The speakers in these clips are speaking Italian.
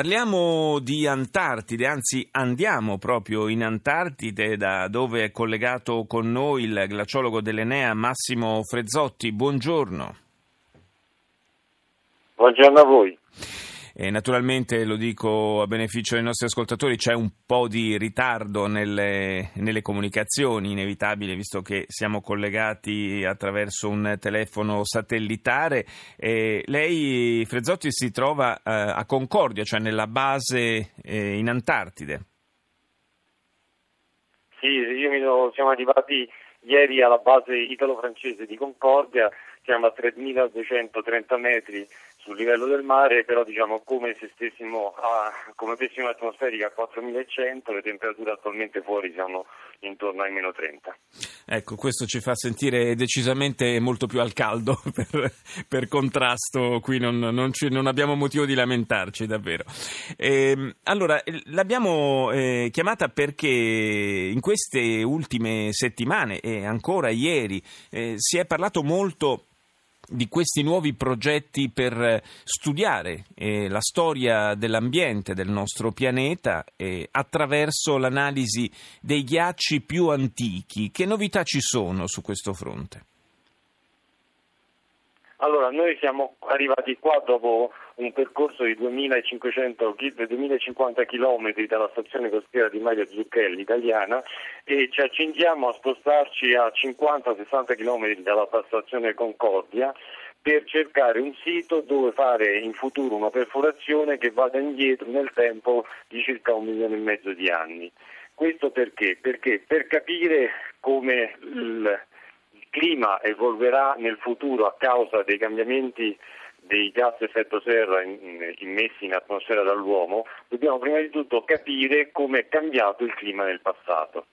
Parliamo di Antartide, anzi andiamo proprio in Antartide da dove è collegato con noi il glaciologo dell'Enea Massimo Frezzotti. Buongiorno. Buongiorno a voi. E naturalmente lo dico a beneficio dei nostri ascoltatori, c'è un po' di ritardo nelle, nelle, comunicazioni, inevitabile visto che siamo collegati attraverso un telefono satellitare. E lei, Frezzotti, si trova eh, a Concordia, cioè nella base eh, in Antartide. Sì, io mi do, siamo arrivati ieri alla base italo-francese di Concordia, siamo a 3230 metri sul livello del mare, però diciamo come se stessimo a, come pressione atmosferica a 4100, le temperature attualmente fuori siamo intorno ai meno 30. Ecco, questo ci fa sentire decisamente molto più al caldo per, per contrasto, qui non, non, ci, non, abbiamo motivo di lamentarci davvero. E, ehm, allora, l'abbiamo eh, chiamata perché in queste ultime settimane e ancora ieri eh, si è parlato molto di questi nuovi progetti per studiare eh, la storia dell'ambiente del nostro pianeta eh, attraverso l'analisi dei ghiacci più antichi. Che novità ci sono su questo fronte? Allora, noi siamo arrivati qua dopo un percorso di 2500, 2050 km dalla stazione costiera di Maglia Zucchelli italiana e ci accingiamo a spostarci a 50-60 km dalla stazione Concordia per cercare un sito dove fare in futuro una perforazione che vada indietro nel tempo di circa un milione e mezzo di anni. Questo perché? Perché per capire come il clima evolverà nel futuro a causa dei cambiamenti dei gas effetto serra immessi in atmosfera dall'uomo, dobbiamo prima di tutto capire come è cambiato il clima nel passato.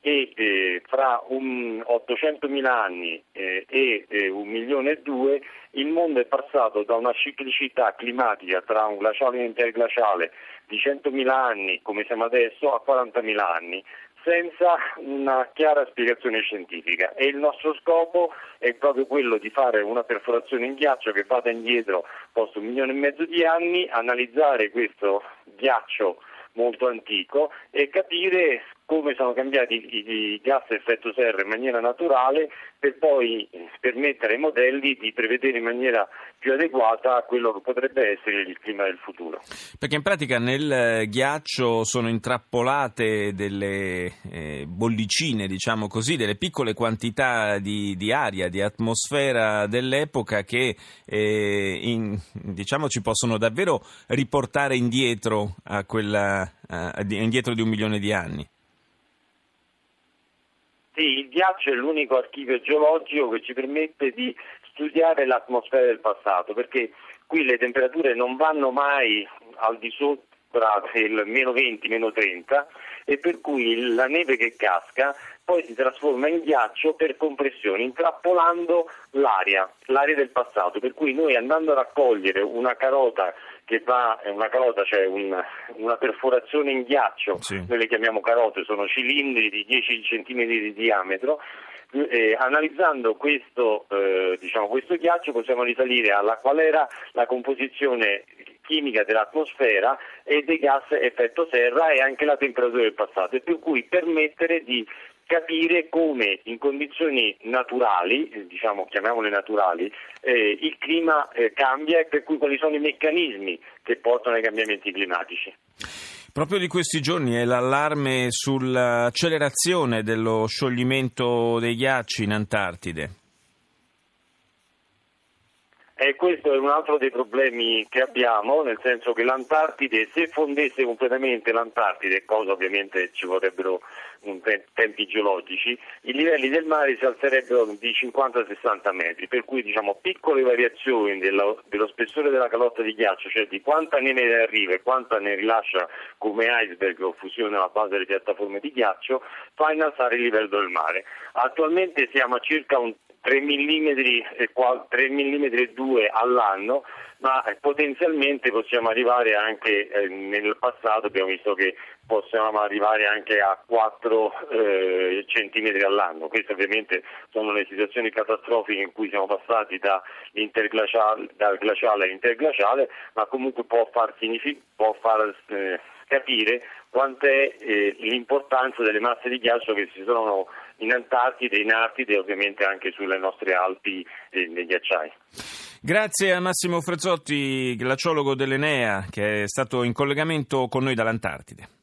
E eh, fra 800.000 anni eh, e eh, un milione e due il mondo è passato da una ciclicità climatica tra un glaciale e un interglaciale di 100.000 anni, come siamo adesso, a 40.000 anni, senza una chiara spiegazione scientifica. E il nostro scopo è proprio quello di fare una perforazione in ghiaccio che vada indietro posto un milione e mezzo di anni, analizzare questo ghiaccio molto antico e capire come sono cambiati i, gas a effetto serra in maniera naturale per poi permettere ai modelli di prevedere in maniera più adeguata quello che potrebbe essere il clima del futuro. Perché in pratica nel ghiaccio sono intrappolate delle eh, bollicine, diciamo così, delle piccole quantità di, di aria, di atmosfera dell'epoca che eh, in, diciamo, ci possono davvero riportare indietro, quella, uh, indietro di un milione di anni. Sì, il ghiaccio è l'unico archivio geologico che ci permette di studiare l'atmosfera del passato, perché qui le temperature non vanno mai al di sopra del meno 20, meno 30 e per cui la neve che casca poi si trasforma in ghiaccio per compressione, intrappolando l'aria, l'aria del passato, per cui noi andando a raccogliere una carota che va, una carota, cioè un, una perforazione in ghiaccio, sì. noi le chiamiamo carote, sono cilindri di 10 cm di diametro, eh, analizzando questo, eh, diciamo, questo, ghiaccio possiamo risalire alla qual era la composizione chimica dell'atmosfera e dei gas effetto serra e anche la temperatura del passato per cui permettere di capire come in condizioni naturali, diciamo chiamiamole naturali, eh, il clima eh, cambia e per cui quali sono i meccanismi che portano ai cambiamenti climatici. Proprio di questi giorni è l'allarme sull'accelerazione dello scioglimento dei ghiacci in Antartide. E questo è un altro dei problemi che abbiamo, nel senso che l'Antartide, se fondesse completamente l'Antartide, cosa ovviamente ci vorrebbero te- tempi geologici, i livelli del mare si alzerebbero di 50-60 metri, per cui diciamo piccole variazioni della, dello spessore della calotta di ghiaccio, cioè di quanta neve arriva e quanta ne rilascia come iceberg o fusione alla base delle piattaforme di ghiaccio, fa innalzare il livello del mare. Attualmente siamo a circa un 3 mm e 3 mm e 2 all'anno, ma potenzialmente possiamo arrivare anche eh, nel passato abbiamo visto che possiamo arrivare anche a 4 eh, centimetri all'anno. Queste ovviamente sono le situazioni catastrofiche in cui siamo passati da dal glaciale all'interglaciale, ma comunque può far, può far eh, capire quant'è eh, l'importanza delle masse di ghiaccio che si trovano in Antartide, in Artide e ovviamente anche sulle nostre Alpi e nei ghiacciai. Grazie a Massimo Frezzotti, glaciologo dell'Enea, che è stato in collegamento con noi dall'Antartide.